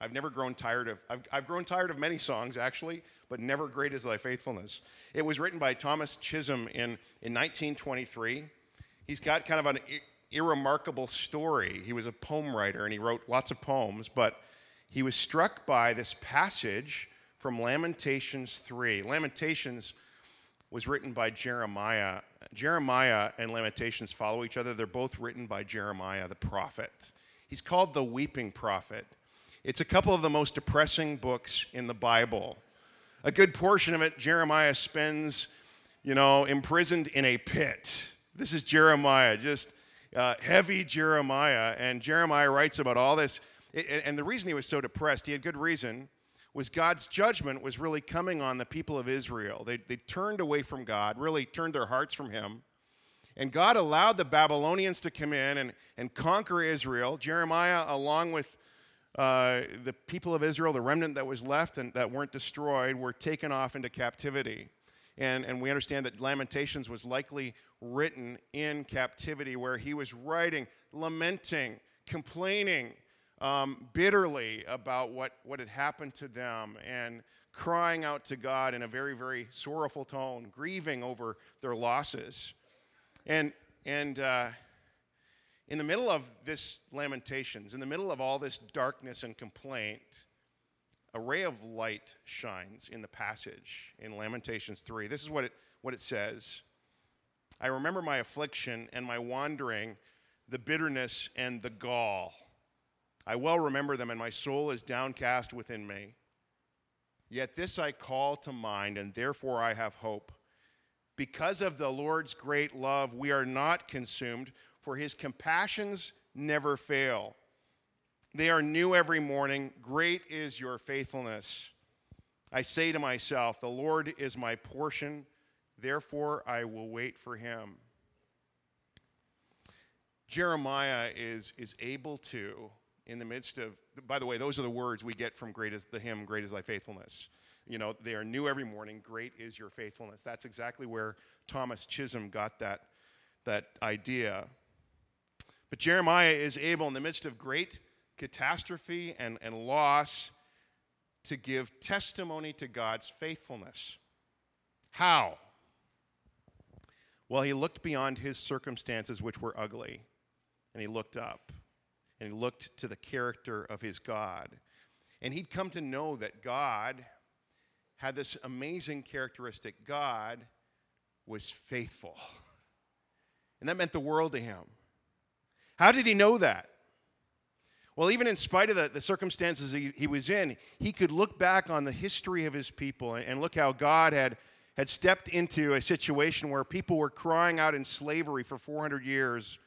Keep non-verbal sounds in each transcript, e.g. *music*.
I've never grown tired of, I've, I've grown tired of many songs actually, but never great is thy faithfulness. It was written by Thomas Chisholm in, in 1923. He's got kind of an irremarkable story. He was a poem writer and he wrote lots of poems, but he was struck by this passage from Lamentations 3. Lamentations was written by Jeremiah. Jeremiah and Lamentations follow each other. They're both written by Jeremiah, the prophet. He's called the weeping prophet. It's a couple of the most depressing books in the Bible. A good portion of it, Jeremiah spends, you know, imprisoned in a pit. This is Jeremiah, just uh, heavy Jeremiah. And Jeremiah writes about all this. And the reason he was so depressed, he had good reason, was God's judgment was really coming on the people of Israel. They, they turned away from God, really turned their hearts from Him. And God allowed the Babylonians to come in and, and conquer Israel. Jeremiah, along with uh, the people of Israel, the remnant that was left and that weren't destroyed, were taken off into captivity. And, and we understand that Lamentations was likely written in captivity, where he was writing, lamenting, complaining um, bitterly about what, what had happened to them and crying out to God in a very, very sorrowful tone, grieving over their losses. And, and uh, in the middle of this lamentations, in the middle of all this darkness and complaint, a ray of light shines in the passage in Lamentations 3. This is what it, what it says I remember my affliction and my wandering, the bitterness and the gall. I well remember them, and my soul is downcast within me. Yet this I call to mind, and therefore I have hope. Because of the Lord's great love, we are not consumed, for his compassions never fail. They are new every morning. Great is your faithfulness. I say to myself, The Lord is my portion, therefore I will wait for him. Jeremiah is, is able to, in the midst of, by the way, those are the words we get from great is the hymn, Great is thy faithfulness. You know, they are new every morning. Great is your faithfulness. That's exactly where Thomas Chisholm got that, that idea. But Jeremiah is able, in the midst of great catastrophe and, and loss to give testimony to God's faithfulness. How? Well, he looked beyond his circumstances, which were ugly, and he looked up, and he looked to the character of his God. And he'd come to know that God had this amazing characteristic God was faithful. *laughs* And that meant the world to him. How did he know that? Well, even in spite of the, the circumstances he, he, was in, he could look back on the history of his people and, and look how God had, had stepped into a situation where people were crying out in slavery for 400 years.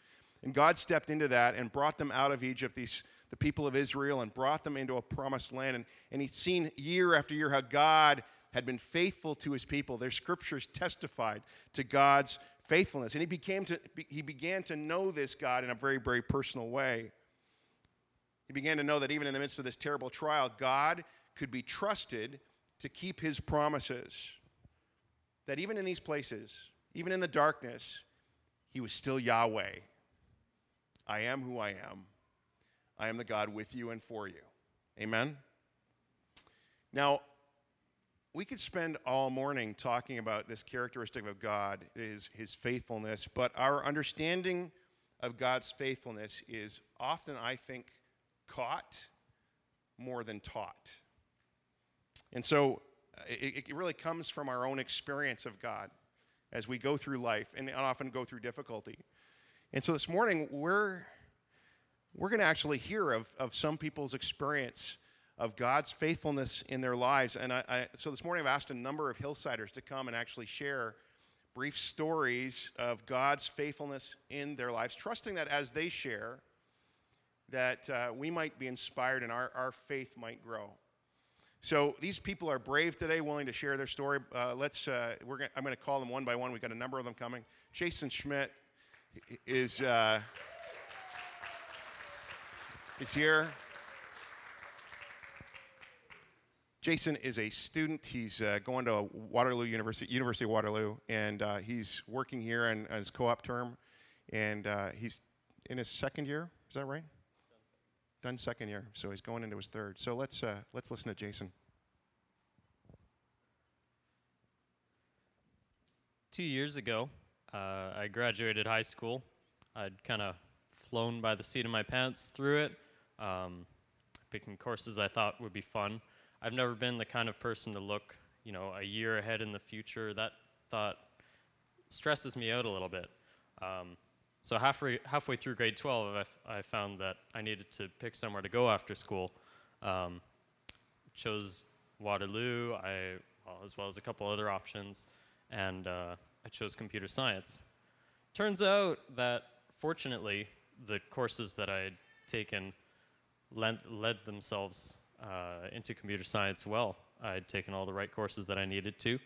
And God stepped into that and brought them out of Egypt, these, the people of Israel, and brought them into a promised land. And, and he'd seen year after year how God had been faithful to his people. Their scriptures testified to God's faithfulness. And he, became to, he began to know this God in a very, very personal way. He began to know that even in the midst of this terrible trial, God could be trusted to keep his promises. That even in these places, even in the darkness, he was still Yahweh. I am who I am. I am the God with you and for you. Amen? Now, we could spend all morning talking about this characteristic of God, is his faithfulness, but our understanding of God's faithfulness is often, I think, caught more than taught. And so uh, it, it, really comes from our own experience of God as we go through life and often go through difficulty. And so this morning, we're, we're going to actually hear of, of some people's experience of God's faithfulness in their lives. And I, I, so this morning, I've asked a number of Hillsiders to come and actually share brief stories of God's faithfulness in their lives, trusting that as they share, that uh, we might be inspired and our, our faith might grow. So these people are brave today, willing to share their story. Uh, let's. Uh, we're gonna, I'm going to call them one by one. We've got a number of them coming. Jason Schmidt is uh, is here. Jason is a student. He's uh, going to Waterloo University, University of Waterloo, and uh, he's working here on, on his co-op term, and uh, he's in his second year. Is that right? done second year, so he's going into his third. So let's uh, let's listen to Jason. Two years ago, uh, I graduated high school. I'd kind of flown by the seat of my pants through it, um, picking courses I thought would be fun. I've never been the kind of person to look, you know, a year ahead in the future. That thought stresses me out a little bit. Um, so halfway, halfway through grade 12, I, f- I found that I needed to pick somewhere to go after school. Um, chose Waterloo, I, well, as well as a couple other options, and uh, I chose computer science. Turns out that, fortunately, the courses that I had taken led, led themselves uh, into computer science well. I had taken all the right courses that I needed to.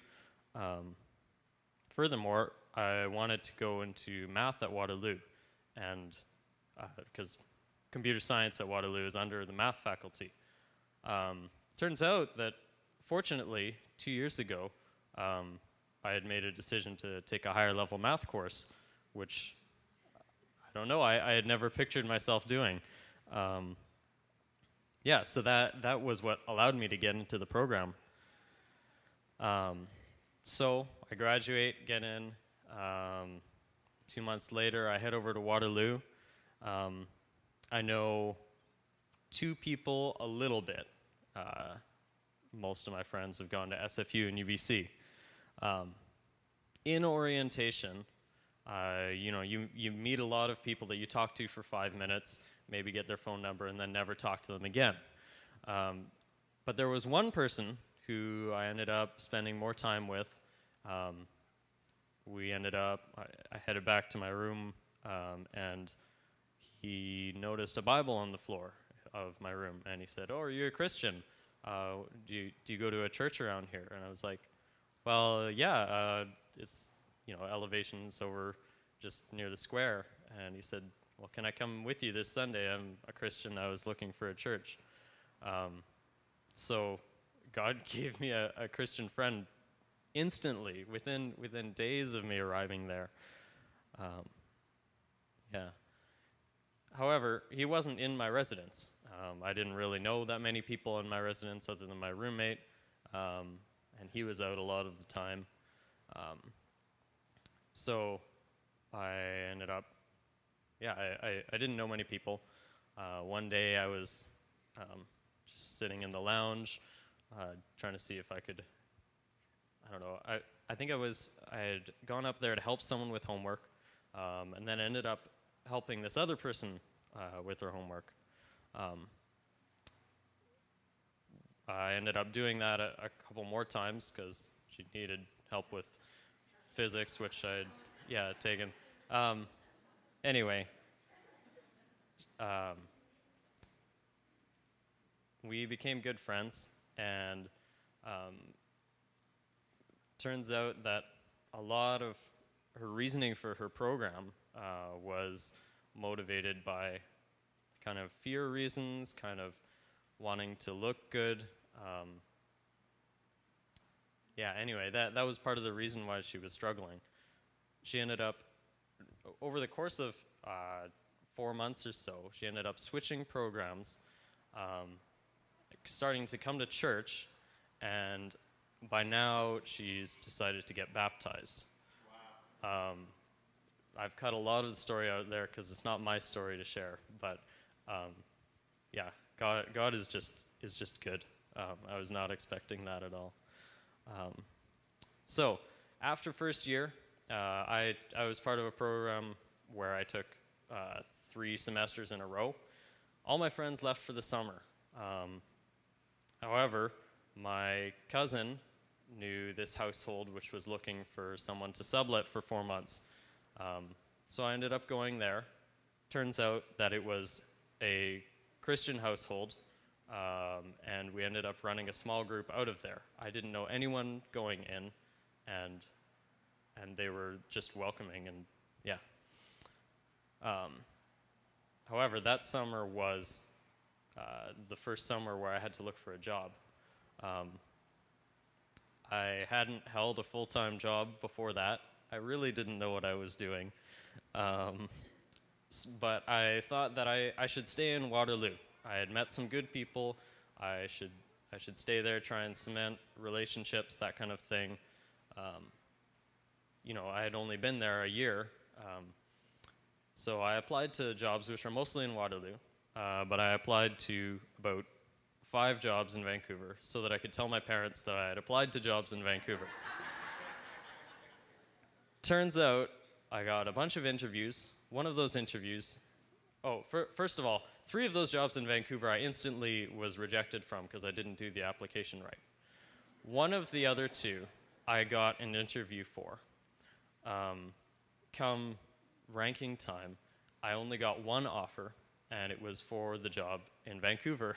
Um, furthermore, I wanted to go into math at Waterloo, and because uh, computer science at Waterloo is under the math faculty. Um, turns out that, fortunately, two years ago, um, I had made a decision to take a higher level math course, which I don't know, I, I had never pictured myself doing. Um, yeah, so that, that was what allowed me to get into the program. Um, so I graduate, get in. Um, two months later, I head over to Waterloo. Um, I know two people a little bit. Uh, most of my friends have gone to SFU and UBC. Um, in orientation, uh, you know, you, you meet a lot of people that you talk to for five minutes, maybe get their phone number, and then never talk to them again. Um, but there was one person who I ended up spending more time with. Um, we ended up, I, I, headed back to my room, um, and he noticed a Bible on the floor of my room, and he said, "Oh, are you a Christian? Uh, do you do you go to a church around here?" And I was like, "Well, yeah, uh, it's you know elevations over just near the square." And he said, "Well, can I come with you this Sunday? I'm a Christian. I was looking for a church." Um, so God *laughs* gave me a, a, Christian friend instantly, within within days of me arriving there. Um, yeah. However, he wasn't in my residence. Um, I didn't really know that many people in my residence other than my roommate, um, and he was out a lot of the time. Um, so I ended up, yeah, I, I, I didn't know many people. Uh, one day I was um, just sitting in the lounge, uh, trying to see if I could. I don't know. I, I think I was I had gone up there to help someone with homework, um, and then ended up helping this other person uh, with her homework. Um, I ended up doing that a, a couple more times because she needed help with physics, which I'd yeah taken. Um, anyway, um, we became good friends, and um, turns out that a lot of her reasoning for her program uh, was motivated by kind of fear reasons, kind of wanting to look good. Um, yeah, anyway, that, that was part of the reason why she was struggling. She ended up, over the course of uh, four months or so, she ended up switching programs um, starting to come to church, and by now she's decided to get baptized. Wow. Um, I've cut a lot of the story out there because it's not my story to share, but um, yeah, God, God is just is just good. Um, I was not expecting that at all. Um, so after first year, uh, I I was part of a program where I took uh, three semesters in a row. All my friends left for the summer. Um, However, my cousin knew this household which was looking for someone to sublet for four months. Um, so I ended up going there. Turns out that it was a Christian household, um, and we ended up running a small group out of there. I didn't know anyone going in, and and they were just welcoming and yeah. Um, however, that summer was uh, the first summer where I had to look for a job. Um, I hadn't held a full time job before that. I really didn't know what I was doing. Um, but I thought that I, I should stay in Waterloo. I had met some good people. I should I should stay there, try and cement relationships, that kind of thing. Um, you know, I had only been there a year, um, so I applied to jobs which are mostly in Waterloo, uh, but I applied to about five jobs in Vancouver so that I could tell my parents that I had applied to jobs in Vancouver. Turns out I got a bunch of interviews. One of those interviews, oh, fir- first of all, three of those jobs in Vancouver I instantly was rejected from because I didn't do the application right. One of the other two I got an interview for. Um, come ranking time, I only got one offer, and it was for the job in Vancouver.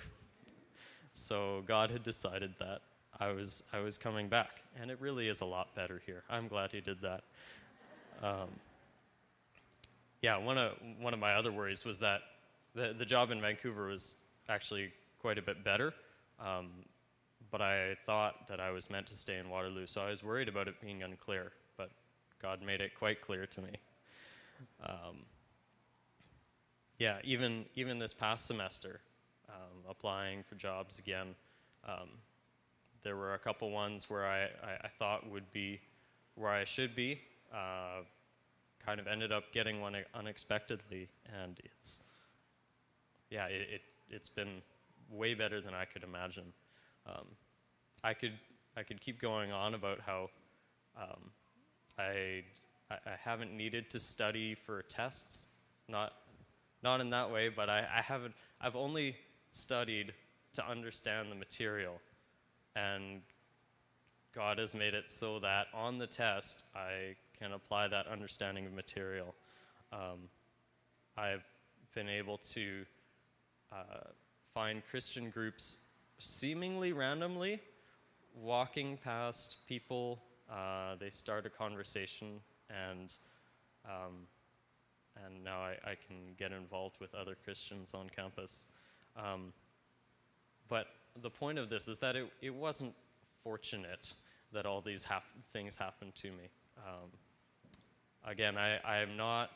*laughs* so God had decided that I was I was coming back, and it really is a lot better here. I'm glad He did that. Um, yeah, one of one of my other worries was that the the job in Vancouver was actually quite a bit better, um, but I thought that I was meant to stay in Waterloo, so I was worried about it being unclear. God made it quite clear to me. Um, yeah, even even this past semester, um, applying for jobs again, um, there were a couple ones where I, I, I, thought would be where I should be. Uh, kind of ended up getting one unexpectedly, and it's yeah, it, it has been way better than I could imagine. Um, I could I could keep going on about how um, I I haven't needed to study for tests, not not in that way, but I, I haven't I've only studied to understand the material, and God has made it so that on the test I can apply that understanding of material. Um, I've been able to uh, find Christian groups seemingly randomly walking past people. Uh, they start a conversation, and um, and now I, I, can get involved with other Christians on campus. Um, but the point of this is that it, it wasn't fortunate that all these hap- things happened to me. Um, again, I, I am not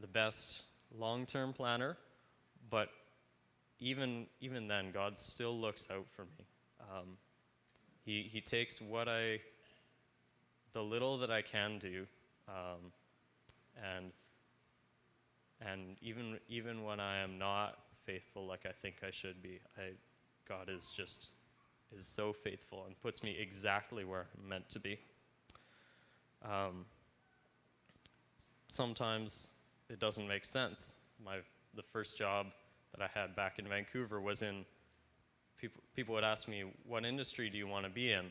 the best long term planner, but even, even then, God still looks out for me. Um, he, he takes what I, the little that I can do, um, and, and even, even when I am not faithful like I think I should be, I, God is just is so faithful and puts me exactly where I'm meant to be. Um, sometimes it doesn't make sense. My the first job that I had back in Vancouver was in people people would ask me what industry do you want to be in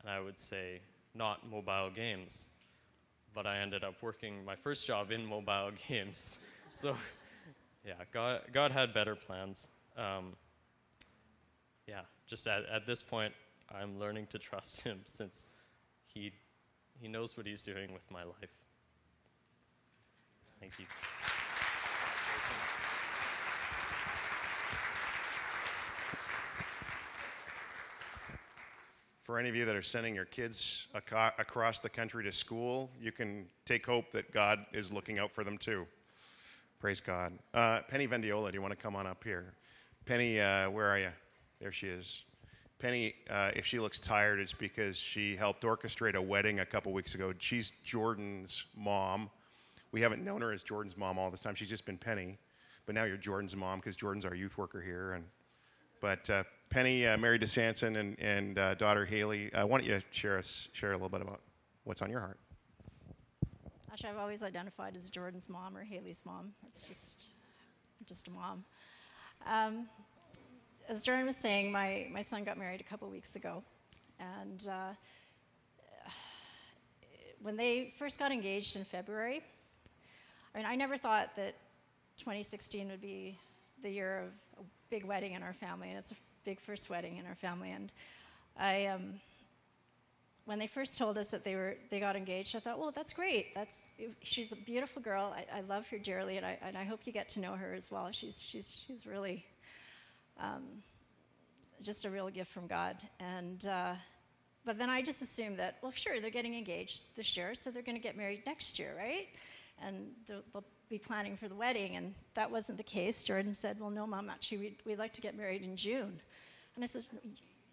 and I would say not mobile games but I ended up working my first job in mobile *laughs* games. So yeah God God had better plans. Um, yeah just at, at this point I'm learning to trust him *laughs* since he he knows what he's doing with my life. Thank you. For any of you that are sending your kids aco- across the country to school, you can take hope that God is looking out for them too. Praise God. Uh, Penny Vendiola, do you want to come on up here? Penny, uh, where are you? There she is. Penny, uh, if she looks tired, it's because she helped orchestrate a wedding a couple weeks ago. She's Jordan's mom. We haven't known her as Jordan's mom all this time. She's just been Penny, but now you're Jordan's mom because Jordan's our youth worker here. And but uh, Penny uh, married to Sanson and, and uh, daughter Haley. Uh, why don't you share us share a little bit about what's on your heart? Actually, I've always identified as Jordan's mom or Haley's mom. It's just just a mom. Um, as Jordan was saying, my, my son got married a couple weeks ago, and uh, when they first got engaged in February, I mean, I never thought that 2016 would be the year of big wedding in our family, and it's a big first wedding in our family. And I, um, when they first told us that they were they got engaged, I thought, well, that's great. That's she's a beautiful girl. I, I love her dearly, and I and I hope you get to know her as well. She's she's she's really um, just a real gift from God. And uh, but then I just assumed that, well, sure, they're getting engaged this year, so they're going to get married next year, right? and they'll, be planning for the wedding, and that wasn't the case. Jordan said, Well, no, mom, actually, we'd, we'd like to get married in June. And I said,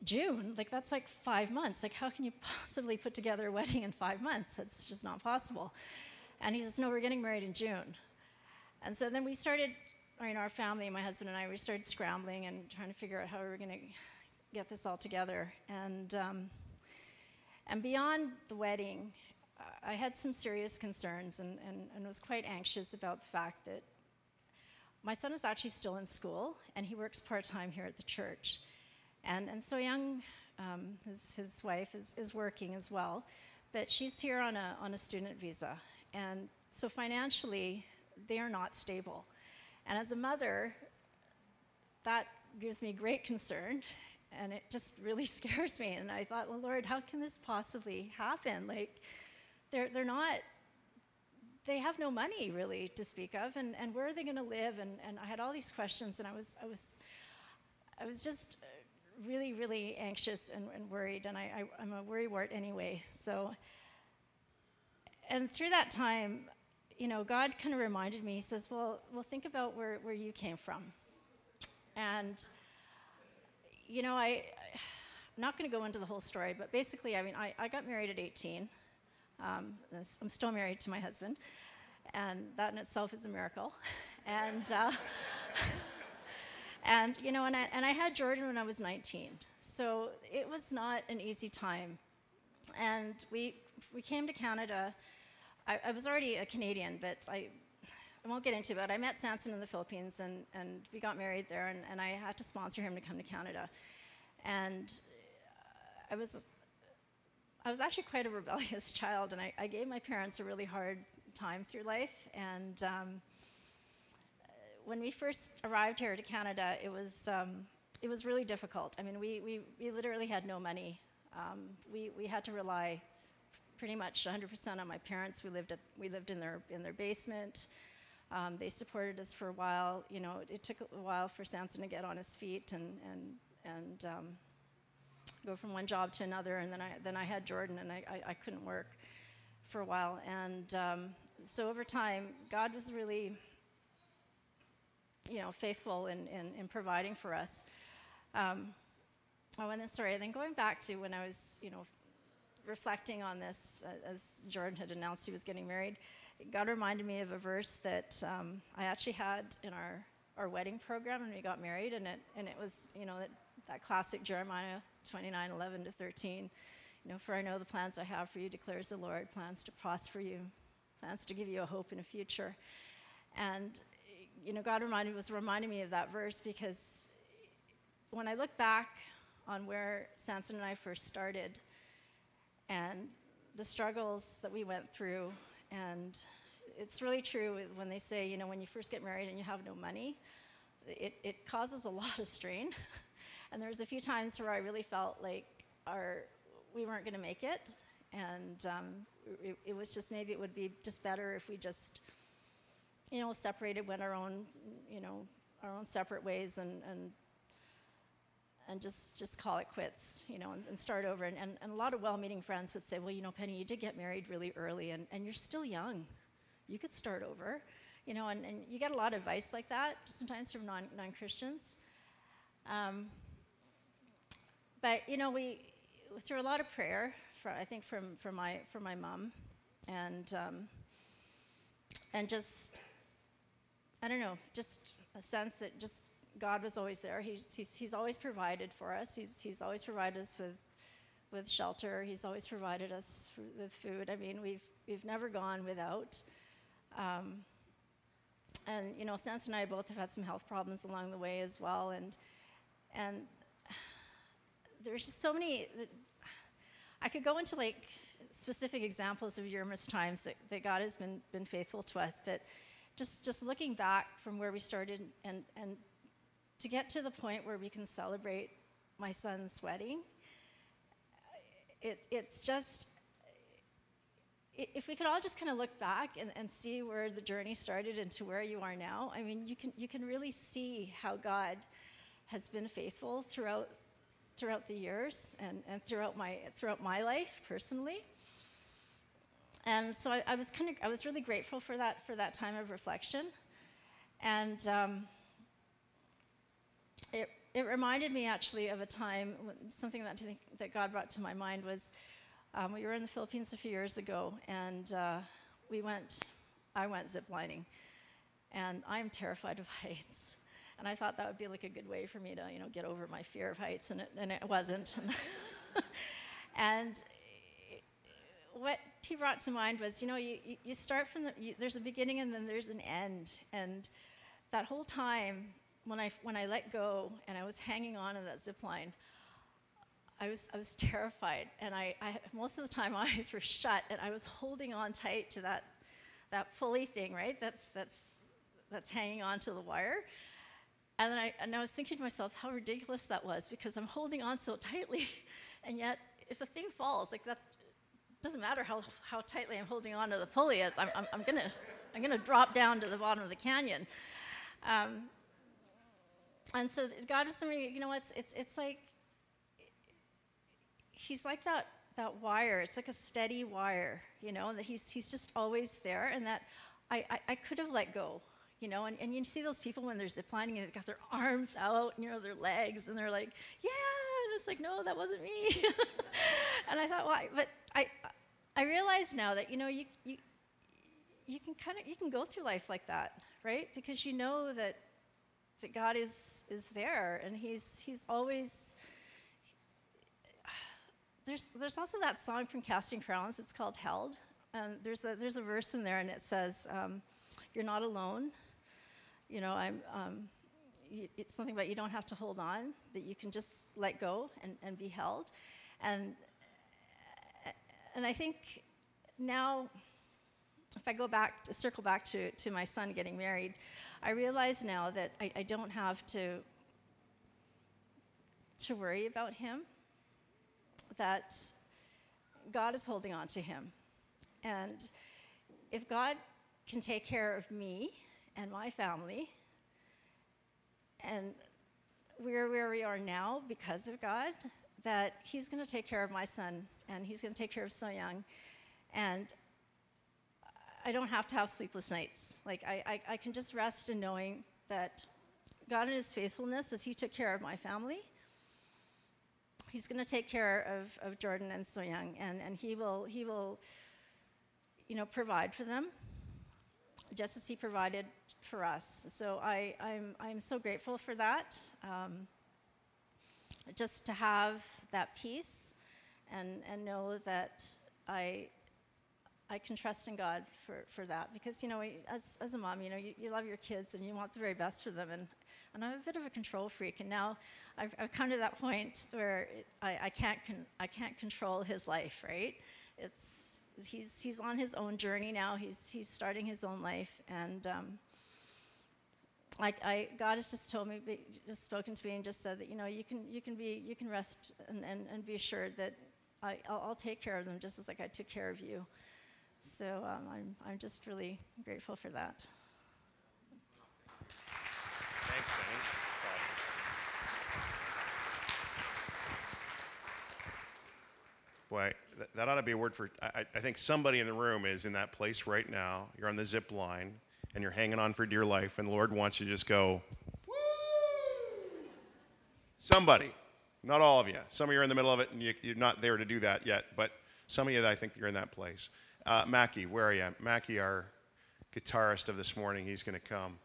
June? Like, that's like five months. Like, how can you *laughs* possibly put together a wedding in five months? That's just not possible. And he says, No, we're getting married in June. And so then we started, I mean, our family, my husband and I, we started scrambling and trying to figure out how we were going to get this all together. And, um, and beyond the wedding, I had some serious concerns and, and, and was quite anxious about the fact that my son is actually still in school and he works part time here at the church. And, and so Young, um, his, his wife, is, is working as well, but she's here on a, on a student visa. And so financially, they are not stable. And as a mother, that gives me great concern and it just really *laughs* scares me. And I thought, well, Lord, how can this possibly happen? Like, they're, they're not, they have no money really to speak of, and, and where are they going to live? And, and I had all these questions, and I was, I was, I was just uh, really, really anxious and, and worried, and I, I, I'm a worrywart anyway. So, and through that time, you know, God kind of reminded me, He says, well, well, think about where, where you came from. And, you know, I, I'm not going to go into the whole story, but basically, I mean, I, I got married at 18. Um, I'm still married to my husband, and that in itself is a miracle. *laughs* And, uh, *laughs* and you know, and I, and I had Jordan when I was 19, so it was not an easy time. And we, we came to Canada. I, I was already a Canadian, but I, I won't get into it. I met Sanson in the Philippines, and, and we got married there, and, and I had to sponsor him to come to Canada. And I was I was actually quite a rebellious *laughs* child, and I, I, gave my parents a really hard time through life. And um, when we first arrived here to Canada, it was um, it was really difficult. I mean, we we, we literally had no money. Um, we we had to rely pretty much 100% on my parents. We lived at, we lived in their in their basement. Um, they supported us for a while. You know, it took a while for Samson to get on his feet and and and um, go from one job to another, and then I then I had Jordan, and I, I, I couldn't work for a while, and um, so over time, God was really, you know, faithful in, in, in providing for us. Um, oh, and then sorry, then going back to when I was, you know, reflecting on this uh, as Jordan had announced he was getting married, God reminded me of a verse that um, I actually had in our our wedding program when we got married, and it and it was, you know, that that classic Jeremiah 29, 11 to 13. You know, for I know the plans I have for you, declares the Lord, plans to prosper you, plans to give you a hope and a future. And, you know, God reminded, was reminding me of that verse because when I look back on where Samson and I first started and the struggles that we went through, and it's really true when they say, you know, when you first get married and you have no money, it, it causes a lot of strain. *laughs* And there was a few times where I really felt like our, we weren't going to make it. And um, it, it, was just maybe it would be just better if we just, you know, separated, went our own, you know, our own separate ways and, and, and just, just call it quits, you know, and, and start over. And, and, and a lot of well meaning friends would say, well, you know, Penny, you did get married really early and, and you're still young. You could start over, you know, and, and you get a lot of advice like that sometimes from non Christians. Um, but you know, we through a lot of prayer, for, I think from from my from my mom, and um, and just I don't know, just a sense that just God was always there. He's he's, he's always provided for us. He's he's always provided us with with shelter. He's always provided us with food. I mean, we've we've never gone without. Um, and you know, Sans and I both have had some health problems along the way as well, and and there's just so many. I could go into like specific examples of numerous times that, that God has been, been faithful to us, but just, just looking back from where we started and, and to get to the point where we can celebrate my son's wedding, it, it's just, if we could all just kind of look back and, and see where the journey started and to where you are now, I mean, you can, you can really see how God has been faithful throughout throughout the years and, and throughout, my, throughout my life personally. and so I, I was kind of I was really grateful for that for that time of reflection, and um, it it reminded me actually of a time something that think that God brought to my mind was um, we were in the Philippines a few years ago, and uh, we went I went ziplining, and I'm terrified of heights. And I thought that would be like a good way for me to, you know, get over my fear of heights, and it, and it wasn't. *laughs* and what he brought to mind was, you know, you, you- start from the, you, there's a beginning and then there's an end. And that whole time, when I, when I let go and I was hanging on to that zip line, I was, I was terrified. And I, I, most of the time, *laughs* my eyes were shut and I was holding on tight to that, that pulley thing, right? That's, that's, that's hanging on to the wire. And I, and I was thinking to myself how ridiculous that was because I'm holding on so tightly, *laughs* and yet if the thing falls, like that, doesn't matter how, how tightly I'm holding on to the pulley, I'm, I'm, I'm gonna I'm gonna drop down to the bottom of the canyon. Um, and so God was saying, you know, it's it's it's like he's like that that wire. It's like a steady wire, you know, that he's he's just always there, and that I I, I could have let go, you know, and, and you see those people when they're ziplining and they've got their arms out, and, you know, their legs, and they're like, yeah, and it's like, no, that wasn't me. *laughs* and I thought, why? But I I realize now that you know you you you can kind of you can go through life like that, right? Because you know that that God is is there, and He's He's always *sighs* there's there's also that song from Casting Crowns. It's called Held, and there's a there's a verse in there, and it says, um, "You're not alone." You know, I'm. Um, it's something about you don't have to hold on; that you can just let go and, and be held, and and I think now, if I go back, to circle back to to my son getting married, I realize now that I, I don't have to to worry about him that God is holding on to him. And if God can take care of me and my family, and we're where we are now because of God, that He's going to take care of my son and He's going to take care of So Young. And I don't have to have sleepless nights. Like, I, I, I can just rest in knowing that God in His faithfulness, as He took care of my family, He's going to take care of, of Jordan and So Young, and, and he will he will, you know, provide for them, just as he provided for us. So I I'm I'm so grateful for that. Um, just to have that peace, and and know that I. I can trust in God for, for that because you know as, as a mom you know you, you love your kids and you want the very best for them and, and I'm a bit of a control freak and now I've, I've come to that point where I, I can't con- I can't control his life right it's he's he's on his own journey now he's he's starting his own life and um, like I, God has just told me, just spoken to me, and just said that you know you can you can be you can rest and, and, and be assured that I, I'll, I'll take care of them just as like I took care of you. So um, I'm I'm just really grateful for that. Thanks, Benny. That's awesome. Boy, th- that ought to be a word for. I, I- think somebody in the room is in that place right now. You're on the zip line and you're hanging on for dear life, and the Lord wants you to just go, Woo! Somebody, not all of you. Some of you are in the middle of it and you, you're not there to do that yet, but some of you, I think you're in that place. Uh, Mackie, where are you? Mackie, our guitarist of this morning, he's going to come.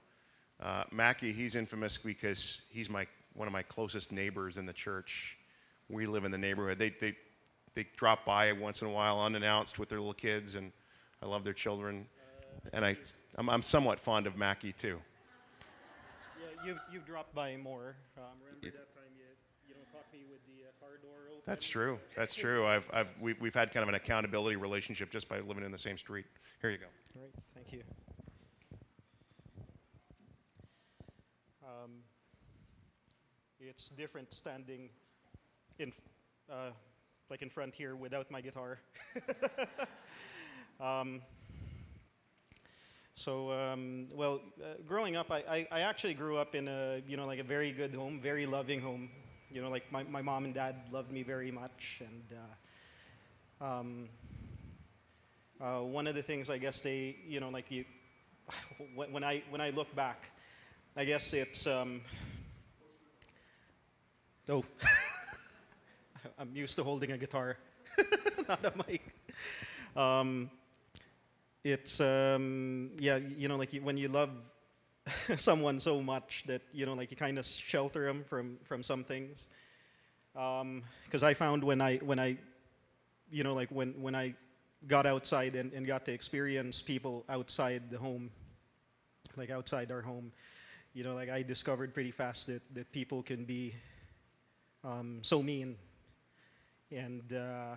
Uh, Mackie, he's infamous because he's my one of my closest neighbors in the church. We live in the neighborhood. They, they, they drop by once in a while unannounced with their little kids, and I love their children. And I, I'm, I'm somewhat fond of Mackie too. Yeah, you've, you've dropped by more. Um, remember that time you, you know, caught me with the uh, car door open? That's true. That's true. I've, I've, we've, we've had kind of an accountability relationship just by living in the same street. Here you go. All right, thank you. Um, it's different standing in, uh, like in front here without my guitar. *laughs* um, so, um, well, uh, growing up, I, I, I actually grew up in a, you know, like a very good home, very loving home. You know, like my, my mom and dad loved me very much. And uh, um, uh, one of the things I guess they, you know, like you, *laughs* when when I when I look back, I guess it's um, oh, *laughs* *laughs* I'm used to holding a guitar, *laughs* not a mic. Um, it's um, yeah, you know, like when you love *laughs* someone so much that you know, like you kind of shelter them from from some things. Because I found when I when I, you know, like when when I got outside and, and got to experience people outside the home, like outside our home, you know, like I discovered pretty fast that that people can be um, so mean, and. Uh,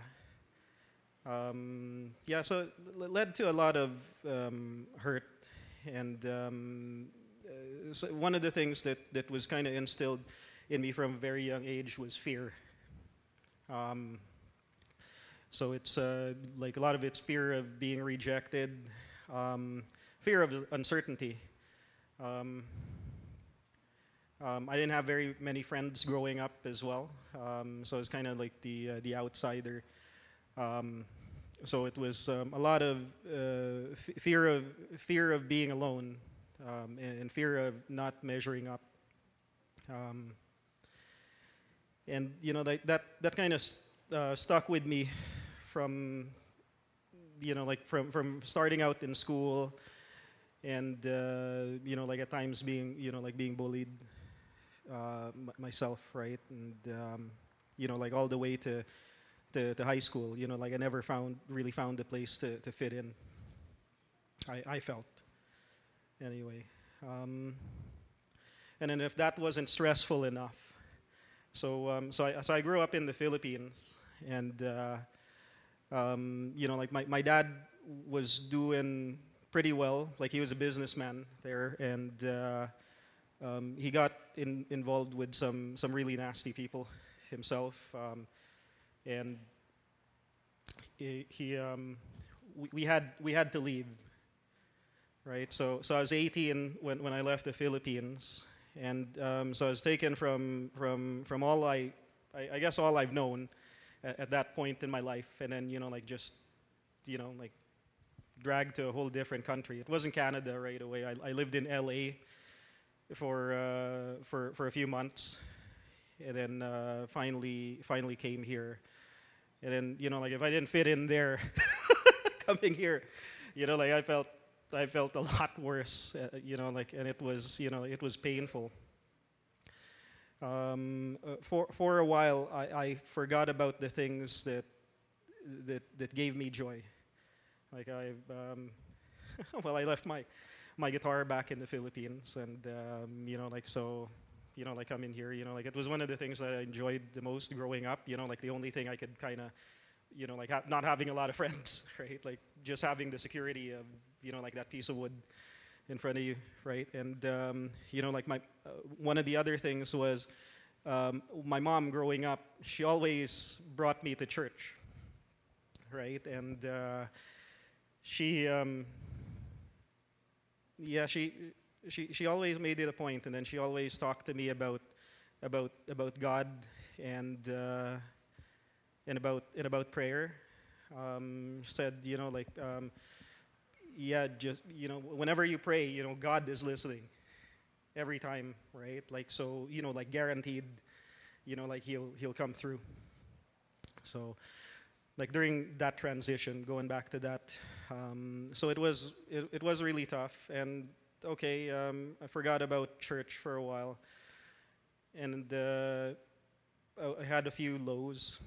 um, yeah, so it led to a lot of um, hurt, and um, uh, so one of the things that that was kind of instilled in me from a very young age was fear. Um, so it's uh, like a lot of it's fear of being rejected, um, fear of uncertainty. Um, I didn't have very many friends growing up as well, um, so I was kind of like the uh, the outsider. Um, so it was um, a lot of uh, f- fear of fear of being alone um, and, and, fear of not measuring up. Um, and you know that that, that kind of uh, stuck with me from you know like from from starting out in school and uh, you know like at times being you know like being bullied uh, myself right and um, you know like all the way to to, to high school. You know, like I never found really found a place to, to fit in. I, I felt anyway. Um, and then if that wasn't stressful enough, so um, so I so I grew up in the Philippines, and uh, um, you know, like my, my dad was doing pretty well. Like he was a businessman there, and uh, um, he got in, involved with some some really nasty people himself. Um, and he, he um, we, we, had we had to leave right so so i was 18 when, when i left the philippines and um, so i was taken from from from all I, I, I guess all i've known at, at, that point in my life and then you know like just you know like dragged to a whole different country it wasn't canada right away i, I lived in la for uh, for for a few months and then uh, finally finally came here and then, you know, like if I didn't fit in there *laughs* coming here, you know, like I felt I felt a lot worse, uh, you know, like and it was, you know, it was painful. Um, uh, for for a while, I, I forgot about the things that that that gave me joy. Like I, um, *laughs* well, I left my my guitar back in the Philippines, and um, you know, like so, you know, like I'm in here, you know, like it was one of the things that I enjoyed the most growing up, you know, like the only thing I could kind of, you know, like ha- not having a lot of *laughs* friends, right? Like just having the security of, you know, like that piece of wood in front of you, right? And, um, you know, like my, uh, one of the other things was um, my mom growing up, she always brought me to church, right? And uh, she, um, yeah, she, she, she always made it a point, and then she always talked to me about about about God and uh, and about and about prayer. Um, said, you know, like, um, yeah, just you know, whenever you pray, you know, God is listening every time, right? Like, so you know, like guaranteed, you know, like he'll he'll come through. So, like during that transition, going back to that, um, so it was it, it was really tough, and okay, um, I forgot about church for a while. And uh, I had a few lows,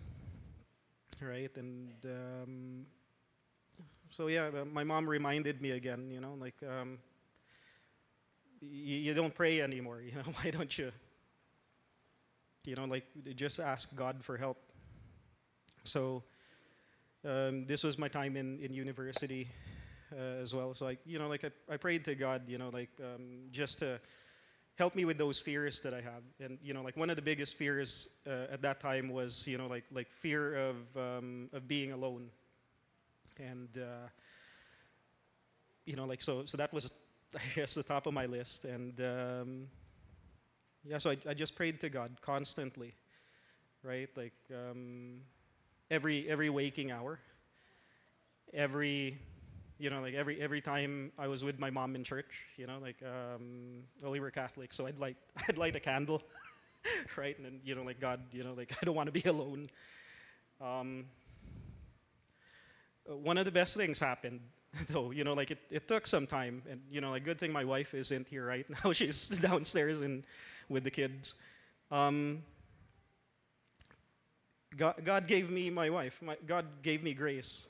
right? And um, so, yeah, uh, my mom reminded me again, you know, like, um, you don't pray anymore, you know, *laughs* why don't you? You know, like, just ask God for help. So, um, this was my time in, in university uh, as well. So like you know, like I, I prayed to God, you know, like um, just to help me with those fears that I have. And you know, like one of the biggest fears uh, at that time was you know like like fear of um, of being alone. And uh, you know, like so so that was *laughs* I guess the top of my list. And um, yeah, so I, I just prayed to God constantly, right? Like um, every every waking hour every you know like every every time I was with my mom in church, you know, like um, well, we were Catholic, so I'd light *laughs* I'd light a candle, *laughs* right, and then you know like God, you know like *laughs* I don't want to be alone. Um, one of the best things happened though you know like it, it took some time. And you know like good thing my wife isn't here right? Now she's downstairs and with the kids. Um, god, god gave me my wife. My, god gave me grace.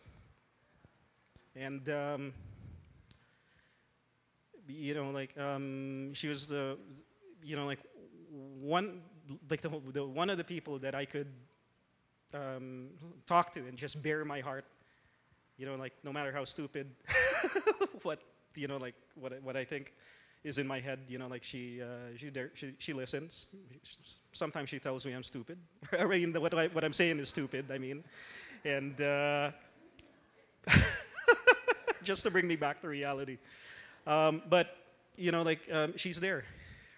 And um, you know like um, she was the you know like one like the, the one of the people that i could um, talk to and just bare my heart you know, like no matter how stupid, *laughs* what you know, like what what I think is in my head, you know, like she uh, she, she she listens. Sometimes she tells me I'm stupid. *laughs* I mean, what I, what I'm saying is stupid. I mean, and uh, *laughs* just to bring me back to reality. Um, but you know, like um, she's there,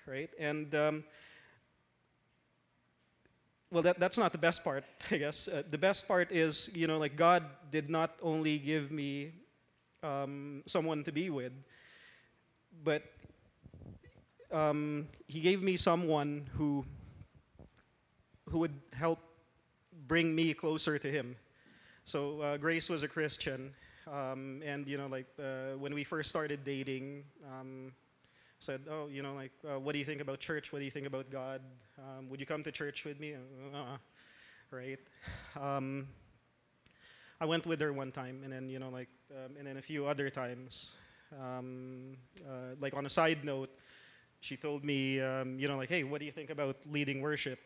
right? And um, well that, that's not the best part *laughs* i guess uh, the best part is you know like god did not only give me um, someone to be with but um, he gave me someone who who would help bring me closer to him so uh, grace was a christian um, and you know like uh, when we first started dating um, said, "Oh, you know, like, uh, what do you think about church? What do you think about God? Um, would you come to church with me?" Uh, right? Um, I went with her one time, and then you know, like, um, and then a few other times. Um, uh, like on a side note, she told me, um, you know, like, "Hey, what do you think about leading worship?"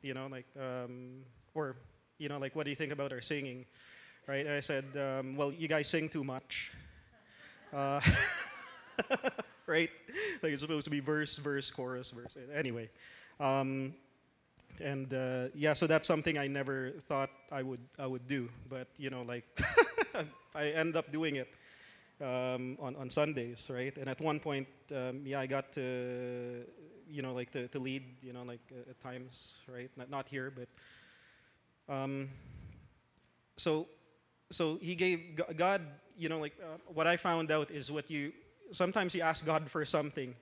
You know, like, um, or you know, like, what do you think about our singing? Right? And I said, um, "Well, you guys sing too much." Uh, *laughs* right? Like it's supposed to be verse, verse, chorus, verse. Anyway, um, and uh, yeah, so that's something I never thought I would I would do, but you know, like *laughs* I end up doing it um, on on Sundays, right? And at one point, um, yeah, I got to you know like to, to lead, you know, like uh, at times, right? Not not here, but um, so so he gave God, you know, like uh, what I found out is what you sometimes you ask God for something,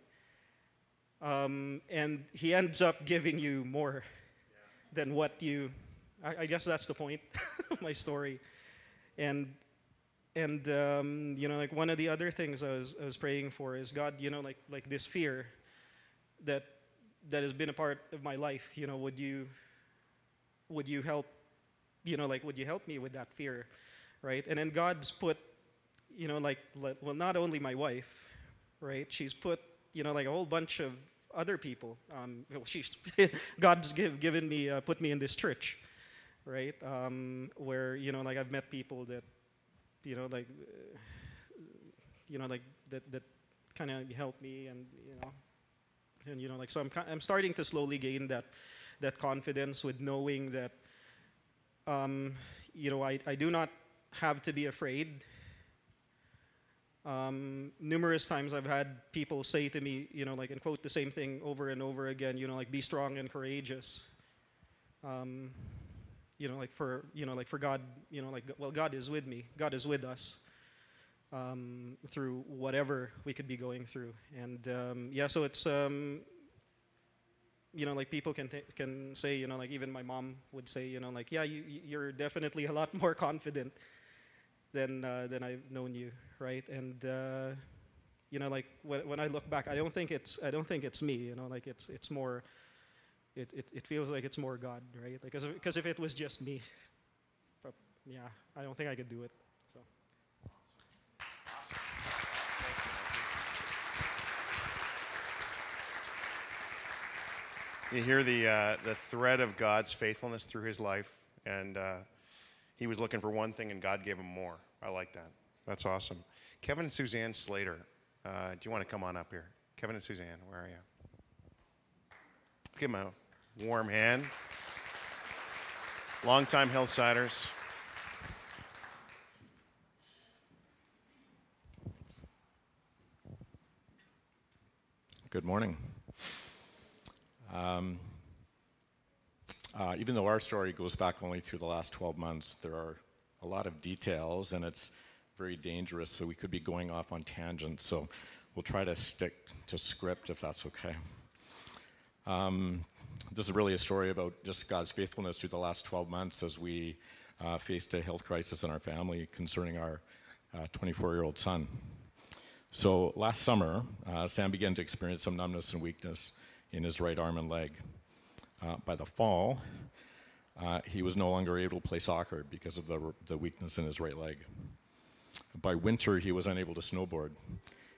um, and He ends up giving you more than what you. I, I guess that's the point *laughs* of my story, and and um, you know, like one of the other things I was I was praying for is God, you know, like like this fear that that has been a part of my life. You know, would you would you help? You know, like would you help me with that fear, right? And then God's put you know, like, well, not only my wife, right? She's put, you know, like a whole bunch of other people. Um, well, she's *laughs* God's give, given me, uh, put me in this church, right? Um, where you know, like I've met people that, you know, like, you know, like that that kind of helped me, and you know, and you know, like so I'm I'm starting to slowly gain that that confidence with knowing that, um, you know, I I do not have to be afraid um, numerous times I've had people say to me, you know, like, and quote the same thing over and over again, you know, like, be strong and courageous. Um, you know, like, for, you know, like, for God, you know, like, well, God is with me. God is with us um, through whatever we could be going through. And, um, yeah, so it's, um, you know, like, people can, t- can say, you know, like, even my mom would say, you know, like, yeah, you, you're definitely a lot *laughs* more confident than uh, than I've known you, right? And uh, you know, like when, when I look back, I don't think it's I don't think it's me. You know, like it's it's more. It, it, it feels like it's more God, right? Because like, because if it was just me, but yeah, I don't think I could do it. So You hear the, uh, the thread of God's faithfulness through his life, and uh, he was looking for one thing, and God gave him more. I like that. That's awesome. Kevin and Suzanne Slater, uh, do you want to come on up here? Kevin and Suzanne, where are you? Give them a warm hand. Longtime Hillsiders. Good morning. Um, uh, even though our story goes back only through the last 12 months, there are a lot of details, and it's very dangerous, so we could be going off on tangents. So we'll try to stick to script if that's okay. Um, this is really a story about just God's faithfulness through the last 12 months as we uh, faced a health crisis in our family concerning our 24 uh, year old son. So last summer, uh, Sam began to experience some numbness and weakness in his right arm and leg. Uh, by the fall, uh, he was no longer able to play soccer because of the, the weakness in his right leg. By winter, he was unable to snowboard,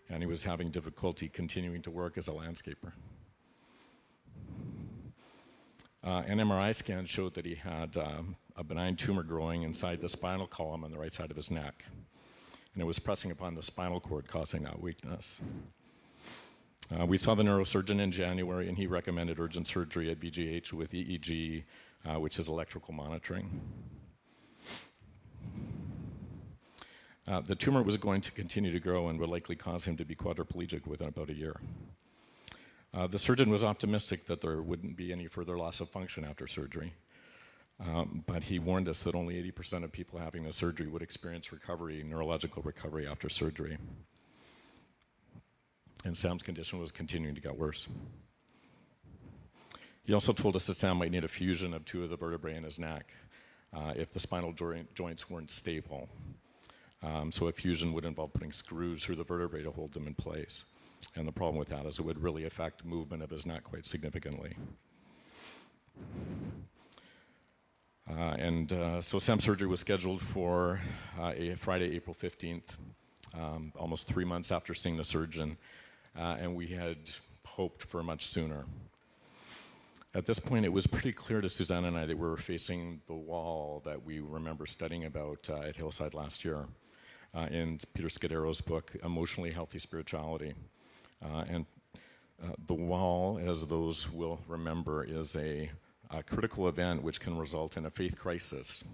and he was having difficulty continuing to work as a landscaper. Uh, an MRI scan showed that he had uh, a benign tumor growing inside the spinal column on the right side of his neck. And it was pressing upon the spinal cord, causing that weakness. Uh, we saw the neurosurgeon in January, and he recommended urgent surgery at VGH with EEG, uh, which is electrical monitoring. Uh, the tumor was going to continue to grow and would likely cause him to be quadriplegic within about a year. Uh, the surgeon was optimistic that there wouldn't be any further loss of function after surgery, um, but he warned us that only 80% of people having the surgery would experience recovery, neurological recovery after surgery. And Sam's condition was continuing to get worse. He also told us that Sam might need a fusion of two of the vertebrae in his neck uh, if the spinal joint, joints weren't stable. Um, so a fusion would involve putting screws through the vertebrae to hold them in place. And the problem with that is it would really affect movement of his neck quite significantly. Uh, and uh, so Sam surgery was scheduled for uh, Friday, April 15th, um, almost three months after seeing the surgeon, uh, and we had hoped for much sooner. At this point, it was pretty clear to Suzanne and I that we were facing the wall that we remember studying about uh, at Hillside last year uh, in Peter Scazzero's book, Emotionally Healthy Spirituality. Uh, and uh, the wall, as those will remember, is a, a, critical event which can result in a faith crisis.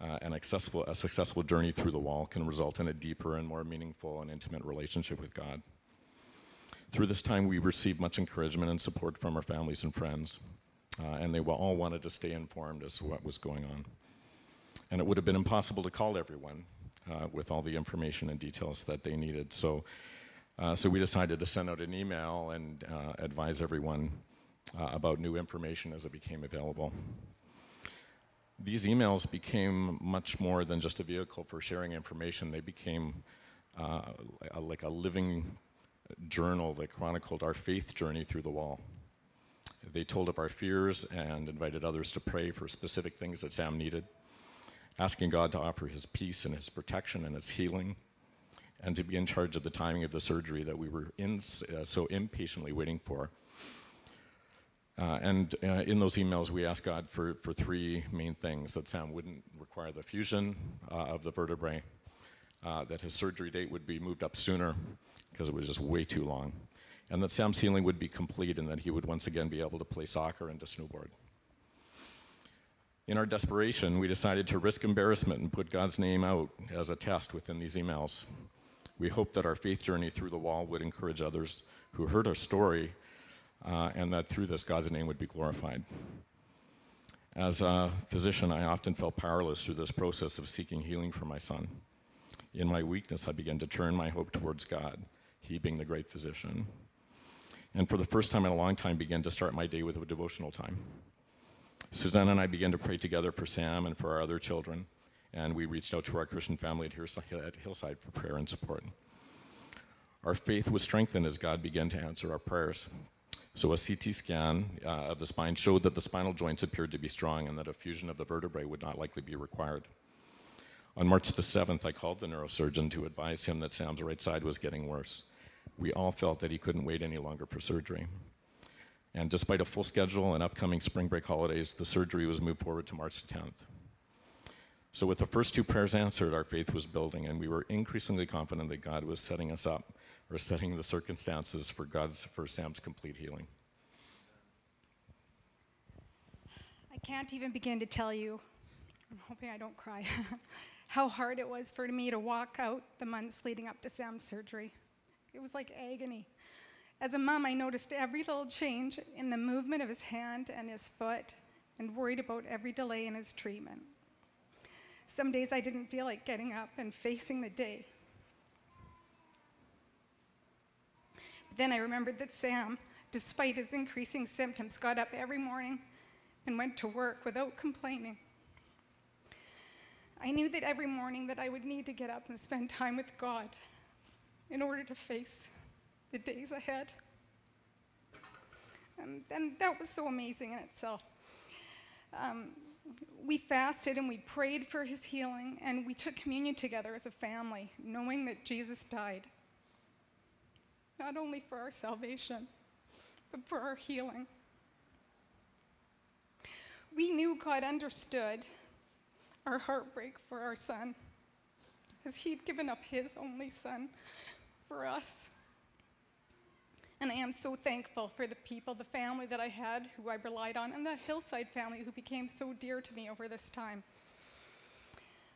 Uh, an accessible, a successful journey through the wall can result in a deeper and more meaningful and intimate relationship with God. Through this time, we received much encouragement and support from our families and friends, uh, and they all wanted to stay informed as to what was going on. And it would have been impossible to call everyone uh, with all the information and details that they needed. So uh, so we decided to send out an email and uh, advise everyone uh, about new information as it became available. These emails became much more than just a vehicle for sharing information. They became uh, a, like a living journal that chronicled our faith journey through the wall. They told of our fears and invited others to pray for specific things that Sam needed, asking God to offer his peace and his protection and his healing and to be in charge of the timing of the surgery that we were in, uh, so impatiently waiting for. Uh, and uh, in those emails, we asked God for, for three main things that Sam wouldn't require the fusion uh, of the vertebrae, uh, that his surgery date would be moved up sooner because it was just way too long, and that Sam's healing would be complete and that he would once again be able to play soccer and to snowboard. In our desperation, we decided to risk embarrassment and put God's name out as a test within these emails. We hope that our faith journey through the wall would encourage others who heard our story uh, and that through this God's name would be glorified. As a physician, I often felt powerless through this process of seeking healing for my son. In my weakness, I began to turn my hope towards God, He being the great physician. And for the first time in a long time, began to start my day with a devotional time. Suzanne and I began to pray together for Sam and for our other children and we reached out to our Christian family at Hillside for prayer and support. Our faith was strengthened as God began to answer our prayers. So, a CT scan uh, of the spine showed that the spinal joints appeared to be strong and that a fusion of the vertebrae would not likely be required. On March the 7th, I called the neurosurgeon to advise him that Sam's right side was getting worse. We all felt that he couldn't wait any longer for surgery. And despite a full schedule and upcoming spring break holidays, the surgery was moved forward to March 10th. So, with the first two prayers answered, our faith was building, and we were increasingly confident that God was setting us up or setting the circumstances for God's for Sam's complete healing. I can't even begin to tell you. I'm hoping I don't cry. *laughs* how hard it was for me to walk out the months leading up to Sam's surgery. It was like agony. As a mom, I noticed every little change in the movement of his hand and his foot and worried about every delay in his treatment. Some days I didn't feel like getting up and facing the day. But then I remembered that Sam, despite his increasing symptoms, got up every morning and went to work without complaining. I knew that every morning that I would need to get up and spend time with God in order to face the days ahead. And, and that was so amazing in itself. Um, we fasted and we prayed for his healing, and we took communion together as a family, knowing that Jesus died, not only for our salvation, but for our healing. We knew God understood our heartbreak for our son, as he'd given up his only son for us. And I am so thankful for the people, the family that I had who I relied on, and the Hillside family who became so dear to me over this time.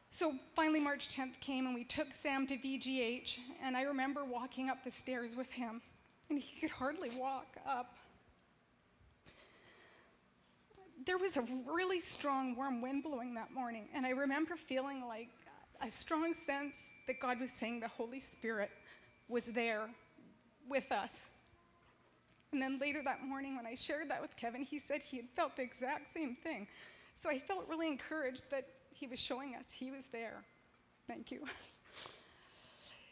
So finally, March 10th came, and we took Sam to VGH, and I remember walking up the stairs with him, and he could hardly walk up. There was a really strong warm wind blowing that morning, and I remember feeling like a strong sense that God was saying the Holy Spirit was there with us. And then later that morning, when I shared that with Kevin, he said he had felt the exact same thing. So I felt really encouraged that he was showing us he was there. Thank you. *laughs*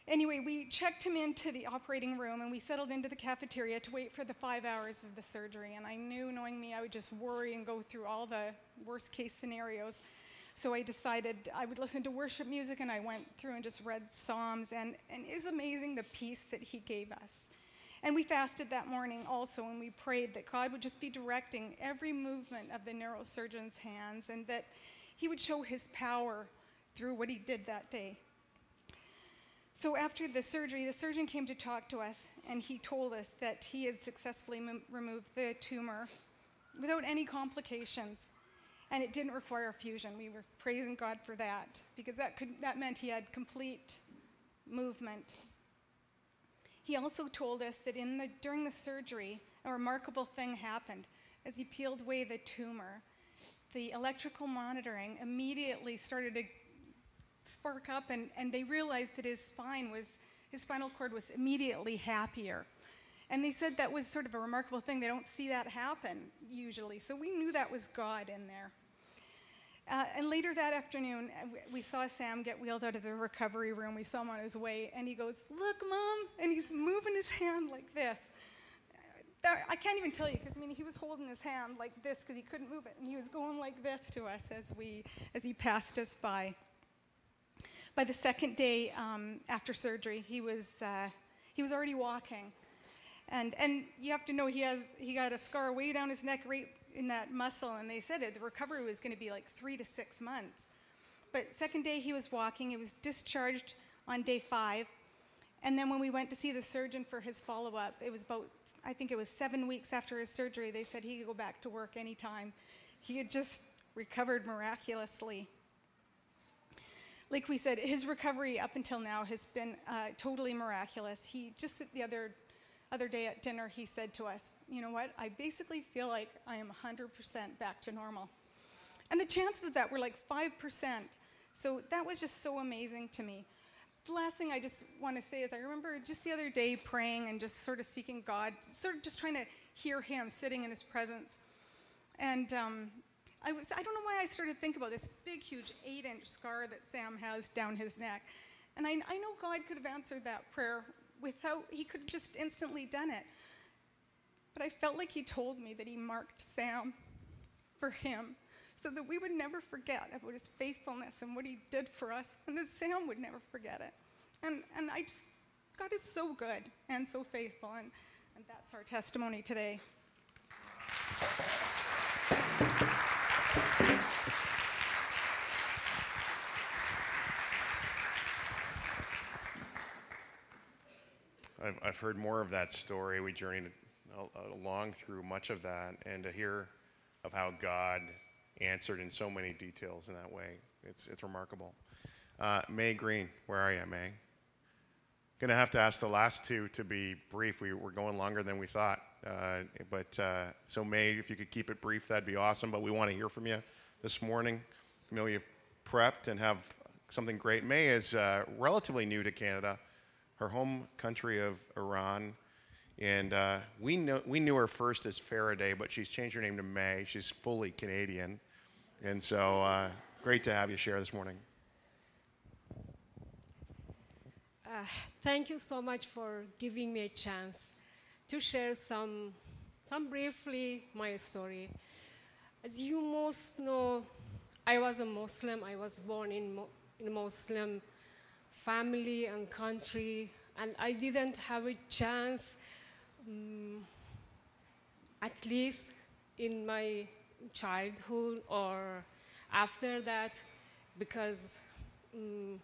Anyway, we checked him into the operating room and we settled into the cafeteria to wait for the five hours of the surgery. And I knew, knowing me, I would just worry and go through all the worst case scenarios. So I decided I would listen to worship music and I went through and just read Psalms. And, and it was amazing the peace that he gave us. And we fasted that morning also, and we prayed that God would just be directing every movement of the neurosurgeon's hands and that he would show his power through what he did that day. So after the surgery, the surgeon came to talk to us, and he told us that he had successfully m- removed the tumor without any complications, and it didn't require a fusion. We were praising God for that because that, could, that meant he had complete movement he also told us that in the, during the surgery, a remarkable thing happened. As he peeled away the tumor, the electrical monitoring immediately started to spark up, and, and they realized that his spine was, his spinal cord was immediately happier. And they said that was sort of a remarkable thing. They don't see that happen usually. So we knew that was God in there. Uh, and later that afternoon, uh, we saw Sam get wheeled out of the recovery room. We saw him on his way, and he goes, Look, Mom! And he's moving his *laughs* hand like this. I can't even tell you because I mean he was holding his hand like this because he couldn't move it, and he was going like this to us as we as he passed us by. By the second day um, after surgery, he was uh, he was already walking, and and you have to know he has he got a scar way down his neck, right in that muscle, and they said it, the recovery was going to be like three to six months. But second day he was walking, he was discharged on day five. And then when we went to see the surgeon for his follow up, it was about, I think it was seven weeks after his surgery, they said he could go back to work anytime. He had just recovered miraculously. Like we said, his recovery up until now has been uh, totally miraculous. He just the other other day at dinner, he said to us, You know what? I basically feel like I am 100% back to normal. And the chances of that were like 5%. So that was just so amazing to me. The last thing I just want to say is I remember just the other day praying and just sort of seeking God, sort of just trying to hear Him sitting in His presence. And um, I, was, I don't know why I started thinking about this big, huge eight inch scar that Sam has down his neck. And I, I know God could have answered that prayer without, he could have just instantly done it. But I felt like he told me that he marked Sam for him so that we would never forget about his faithfulness and what he did for us, and that Sam would never forget it. And, and I just, God is so good and so faithful, and, and that's our testimony today. I've, I've heard more of that story. We journeyed along through much of that, and to hear of how God answered in so many details in that way, it's, it's remarkable. Uh, May Green, where are you, May? Going to have to ask the last two to be brief. We, we're going longer than we thought. Uh, but uh, so, May, if you could keep it brief, that'd be awesome. But we want to hear from you this morning. I know you've prepped and have something great. May is uh, relatively new to Canada, her home country of Iran. And uh, we, know, we knew her first as Faraday, but she's changed her name to May. She's fully Canadian. And so uh, great to have you share this morning. Uh, thank you so much for giving me a chance to share some, some briefly my story. As you most know, I was a Muslim. I was born in, Mo- in a Muslim family and country, and I didn't have a chance, um, at least in my childhood or after that, because um,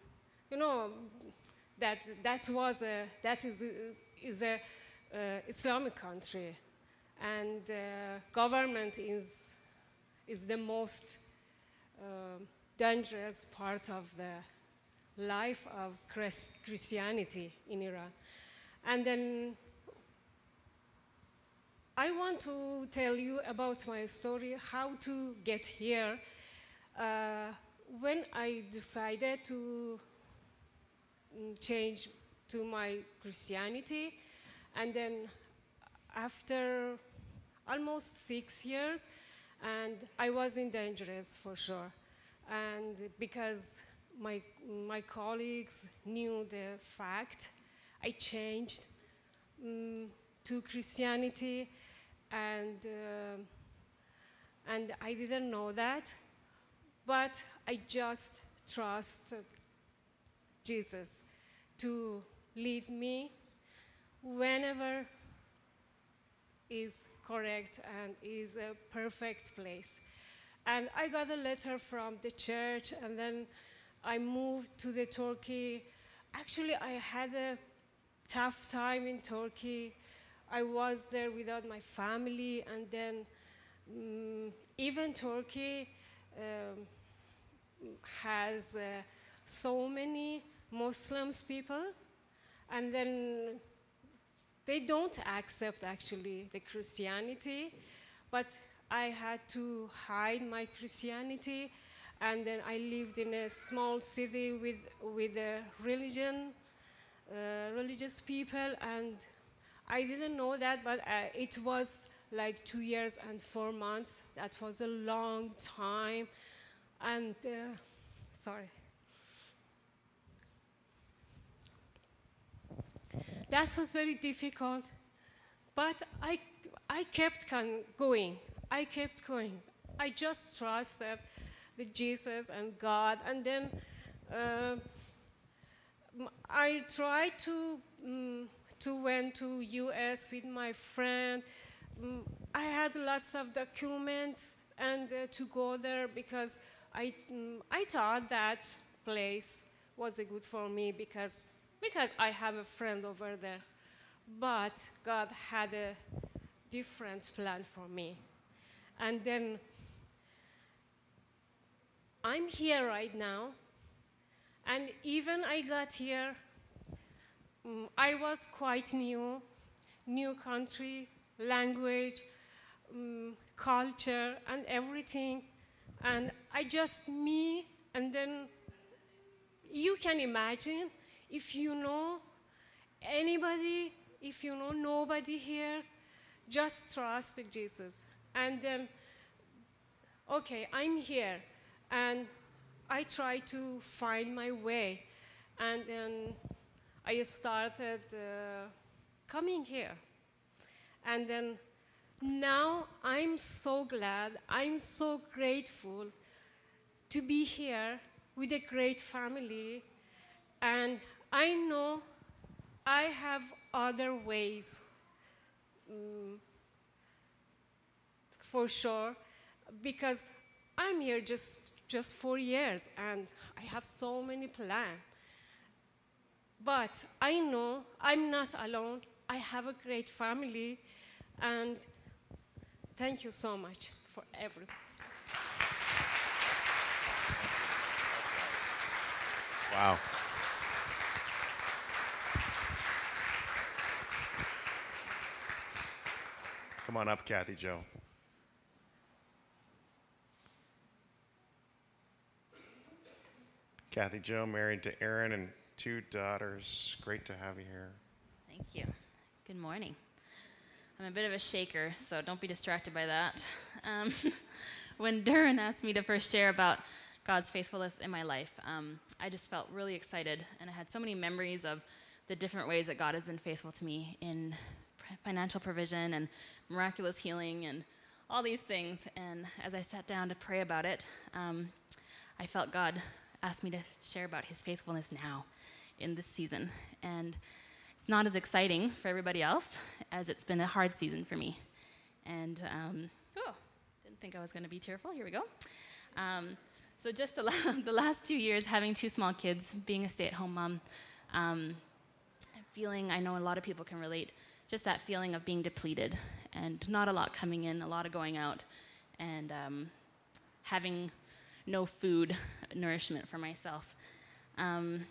you know that that was a that is a, is a uh, Islamic country, and uh, government is is the most uh, dangerous part of the life of Christianity in Iran, and then. I want to tell you about my story, how to get here. Uh, when I decided to change to my Christianity, and then after almost six years, and I was in dangerous for sure, and because my my colleagues knew the fact, I changed mm, to Christianity, and uh, and I didn't know that, but I just trust Jesus to lead me whenever is correct and is a perfect place. And I got a letter from the church, and then I moved to the Turkey. Actually, I had a tough time in Turkey. I was there without my family, and then mm, even Turkey um, has uh, so many Muslims people, and then they don't accept actually the Christianity, but I had to hide my Christianity, and then I lived in a small city with with a religion, uh, religious people, and I didn't know that, but uh, it was like two years and four months. That was a long time, and uh, sorry. That was very difficult, but I, I kept going. I kept going. I just trusted the Jesus and God, and then uh, I tried to mm, to went to U.S. with my friend. Mm, I had lots of documents and uh, to go there because I mm, I thought that place was a good for me because because I have a friend over there. But God had a different plan for me. And then I'm here right now. And even I got here, mm, I was quite new, new country, language, um, culture, and everything. And I just, me, and then you can imagine if you know anybody, if you know nobody here, just trust Jesus. And then, okay, I'm here, and I tried to find my way. And then I started uh, coming here. And then now I'm so glad, I'm so grateful to be here with a great family. And I know I have other ways mm, for sure because I'm here just just four years and I have so many plans. But I know I'm not alone. I have a great family and thank you so much for everything. Wow. Come on up, Kathy Joe. Kathy Joe, married to Aaron and two daughters. Great to have you here. Thank you. Good morning. I'm a bit of a shaker, so don't be distracted by that. Um, *laughs* when Durwin asked me to first share about God's faithfulness in my life, um, I just felt really excited, and I had so many memories of the different ways that God has been faithful to me in financial provision and miraculous healing and all these things. And as I sat down to pray about it, um, I felt God asked me to share about His faithfulness now in this season. And it's not as exciting for everybody else as it's been a hard season for me. And, um, oh, didn't think I was going to be tearful. Here we go. Um, so, just the, *laughs* la- the last two years, having two small kids, being a stay at home mom, um, feeling, I know a lot of people can relate, just that feeling of being depleted and not a lot coming in, a lot of going out, and um, having no food *laughs* nourishment for myself. Um,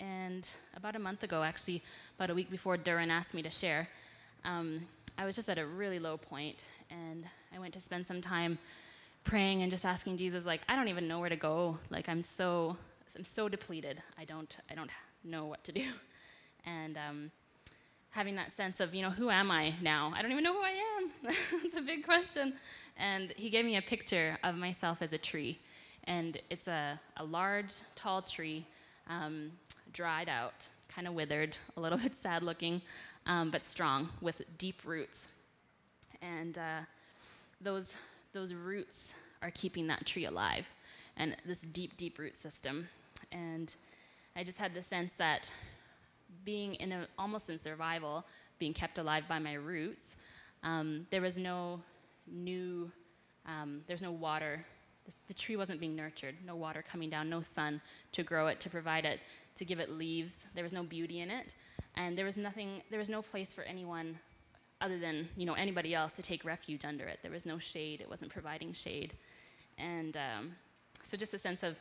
and about a month ago, actually, about a week before Durwin asked me to share, um, I was just at a really low point, and I went to spend some time praying and just asking Jesus, like, I don't even know where to go. Like, I'm so, I'm so depleted. I don't, I don't know what to do, *laughs* and um, having that sense of, you know, who am I now? I don't even know who I am. *laughs* it's a big question. And he gave me a picture of myself as a tree, and it's a, a large, tall tree. Um, dried out, kind of withered, a little *laughs* bit sad looking, um, but strong with deep roots. And uh, those, those roots are keeping that tree alive, and this deep, deep root system. And I just had the sense that being in a, almost in survival, being kept alive by my roots, um, there was no new, um, there's no water the tree wasn't being nurtured, no water coming down, no sun to grow it, to provide it, to give it leaves. There was no beauty in it, and there was nothing. There was no place for anyone other than you know anybody else to take refuge under it. There was no shade. It wasn't providing shade, and um, so just a sense of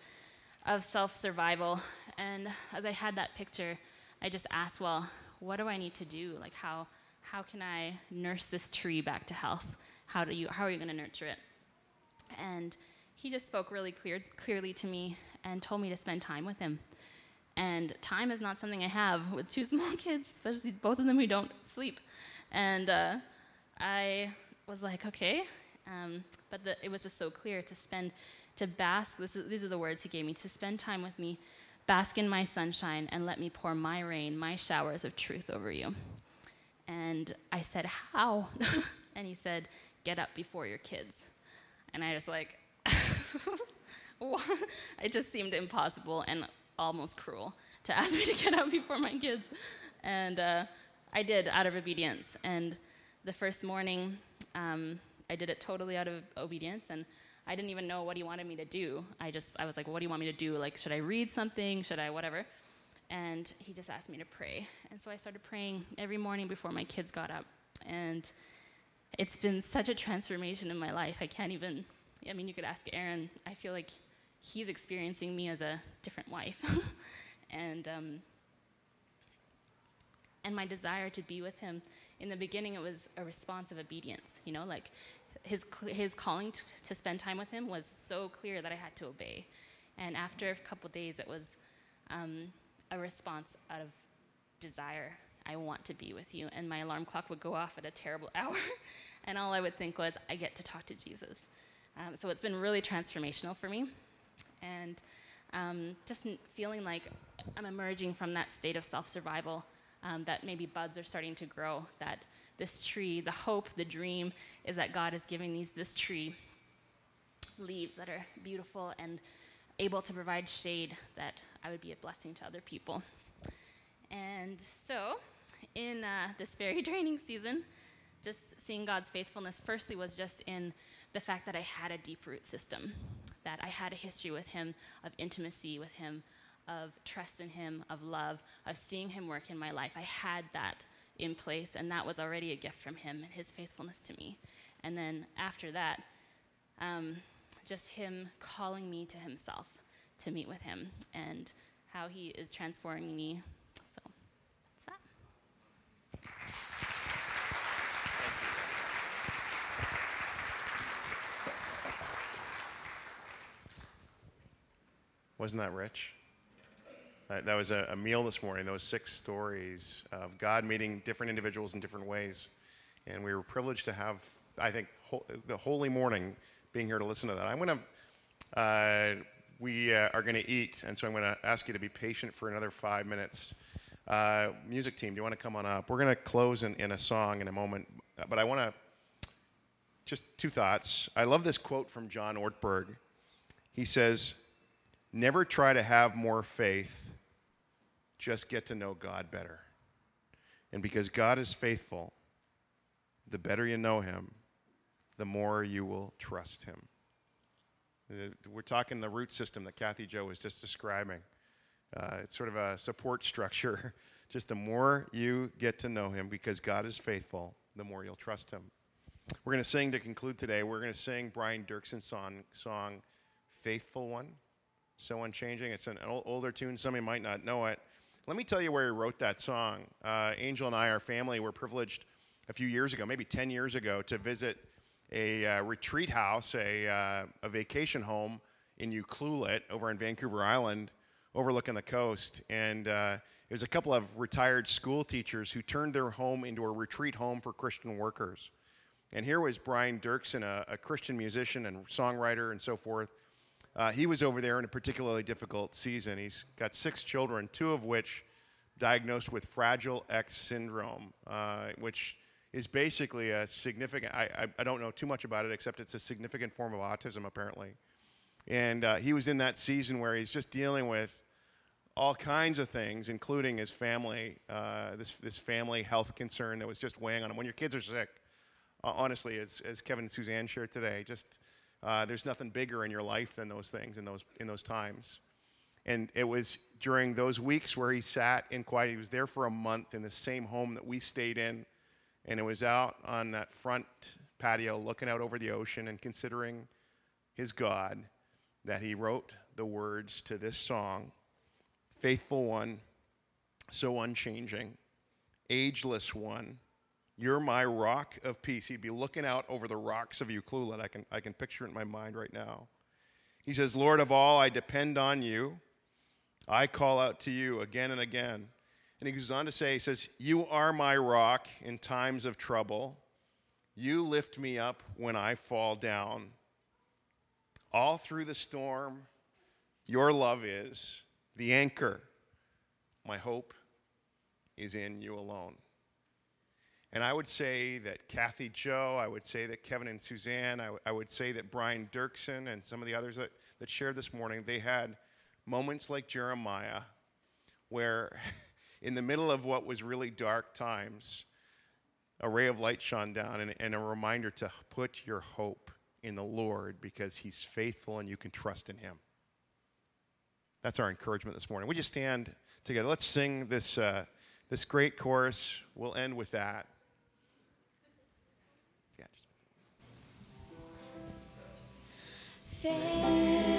of self-survival. And as I had that picture, I just asked, well, what do I need to do? Like how how can I nurse this tree back to health? How do you how are you going to nurture it? And he just spoke really clear, clearly to me and told me to spend time with him. And time is not something I have with two *laughs* small kids, especially both of them who don't sleep. And uh, I was like, okay. Um, but the, it was just so clear to spend, to bask, is, these are the words he gave me, to spend time with me, bask in my sunshine, and let me pour my rain, my showers of truth over you. And I said, how? *laughs* and he said, get up before your kids. And I just like, *laughs* it just seemed impossible and almost cruel to ask me to get up before my kids. And uh, I did out of obedience. And the first morning, um, I did it totally out of obedience. And I didn't even know what he wanted me to do. I just, I was like, what do you want me to do? Like, should I read something? Should I whatever? And he just asked me to pray. And so I started praying every morning before my kids got up. And it's been such a transformation in my life. I can't even I mean, you could ask Aaron. I feel like he's experiencing me as a different wife, *laughs* and um, and my desire to be with him. In the beginning, it was a response of obedience. You know, like his his calling t- to spend time with him was so clear that I had to obey. And after a couple days, it was um, a response out of desire. I want to be with you. And my alarm clock would go off at a terrible *laughs* hour. and all I would think was, I get to talk to Jesus. Um, so it's been really transformational for me. And um, just feeling like I'm emerging from that state of self survival, um, that maybe buds are starting to grow, that this tree, the hope, the dream is that God is giving these, this tree leaves that are beautiful and able to provide shade that I would be a blessing to other people. And so, in uh, this very *laughs* draining season, just seeing God's faithfulness, firstly, was just in the fact that I had a deep root system, that I had a history with Him of intimacy with Him, of trust in Him, of love, of seeing Him work in my life. I had that in place, and that was already a gift from Him and His faithfulness to me. And then after that, um, just Him calling me to Himself to meet with Him and how He is transforming me Wasn't that rich? That was a, meal this morning, those six stories of God meeting different individuals in different ways. And we were privileged to have, I think, the holy morning being here to listen to that. I'm going to, uh, we uh, are going to eat, and so I'm going to ask you to be patient for another five minutes. Uh, music team, do you want to come on up? We're going to close in, in a song in a moment, but I want to just two thoughts. I love this quote from John Ortberg. He says, Never try to have more faith, just get to know God better. And because God is faithful, the better you know Him, the more you will trust Him. We're talking the root system that Kathy Joe was just describing. Uh, it's sort of a support structure. *laughs* Just the more you get to know Him, because God is faithful, the more you'll trust Him. We're going to sing to conclude today. We're going to sing Brian Doerksen's song, song Faithful One, So Unchanging. It's an ol- older tune. Some of you might not know it. Let me tell you where he wrote that song. Uh, Angel and I, our family, were privileged a few years ago, maybe 10 years ago, to visit a uh, retreat house, a, uh, a vacation home in Ucluelet over in Vancouver Island, overlooking the coast. And uh, it was a couple of retired school teachers who turned their home into a retreat home for Christian workers. And here was Brian Doerksen, a, a Christian musician and songwriter and so forth. Uh, he was over there in a particularly difficult season. He's got six children, two of which diagnosed with Fragile X syndrome, uh, which is basically a significant, I, I, don't know too much about it, except it's a significant form of autism, apparently. And uh, he was in that season where he's just dealing with all kinds of things, including his family, uh, this, this family health concern that was just weighing on him. When your kids are sick, uh, honestly, as, as Kevin and Suzanne shared today, just uh, there's nothing bigger in your life than those things in those, in those times. And it was during those weeks where he sat in quiet. He was there for a month in the same home that we stayed in. And it was out on that front patio looking out over the ocean and considering his God that he wrote the words to this song Faithful One, so unchanging, ageless one. You're my rock of peace. He'd be looking out over the rocks of Ucluelet. I can, I can picture it in my mind right now. He says, Lord of all, I depend on you. I call out to you again and again. And he goes on to say, He says, You are my rock in times of trouble. You lift me up when I fall down. All through the storm, your love is the anchor. My hope is in you alone. And I would say that Kathy Joe, I would say that Kevin and Suzanne, I, w- I would say that Brian Doerksen and some of the others that, that shared this morning, they had moments like Jeremiah where, *laughs* in the middle of what was really dark times, a ray of light shone down and, and a reminder to put your hope in the Lord because He's faithful and you can trust in Him. That's our encouragement this morning. Would you stand together? Let's sing this, uh, this great chorus. We'll end with that. Faithful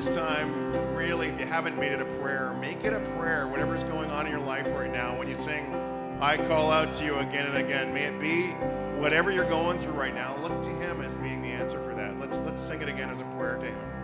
this time, really, if you haven't made it a prayer, make it a prayer, whatever is going on in your life right now. When you sing, I call out to you again and again, may it be whatever you're going through right now, look to Him as being the answer for that. Let's, let's sing it again as a prayer to Him.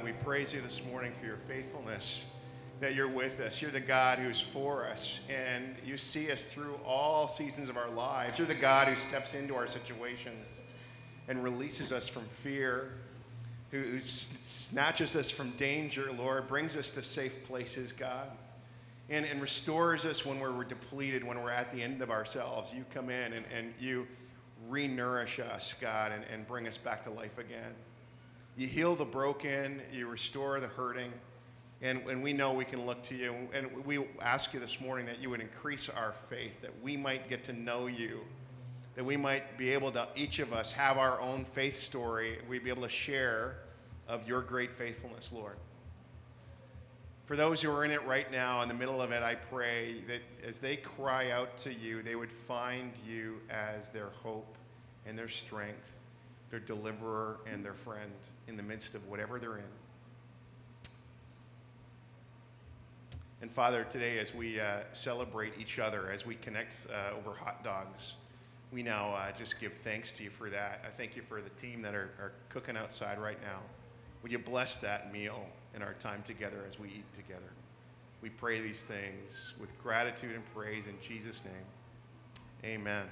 God, we praise you this morning for your faithfulness, that you're with us. You're the God who's for us, and you see us through all seasons of our lives. You're the God who steps into our situations and releases us from fear, who, who snatches us from danger, Lord, brings us to safe places, God, and, and restores us when we're depleted, when we're at the end of ourselves. You come in and, and you re-nourish us, God, and, and bring us back to life again. You heal the broken, you restore the hurting, and, and we know we can look to you. And we ask you this morning that you would increase our faith, that we might get to know you, that we might be able to, each of us, have our own faith story. We'd be able to share of your great faithfulness, Lord. For those who are in it right now, in the middle of it, I pray that as they cry out to you, they would find you as their hope and their strength, their deliverer and their friend in the midst of whatever they're in. And Father, today as we uh, celebrate each other, as we connect uh, over hot dogs, we now uh, just give thanks to you for that. I thank you for the team that are, are cooking outside right now. Would you bless that meal in our time together as we eat together? We pray these things with gratitude and praise in Jesus' name. Amen.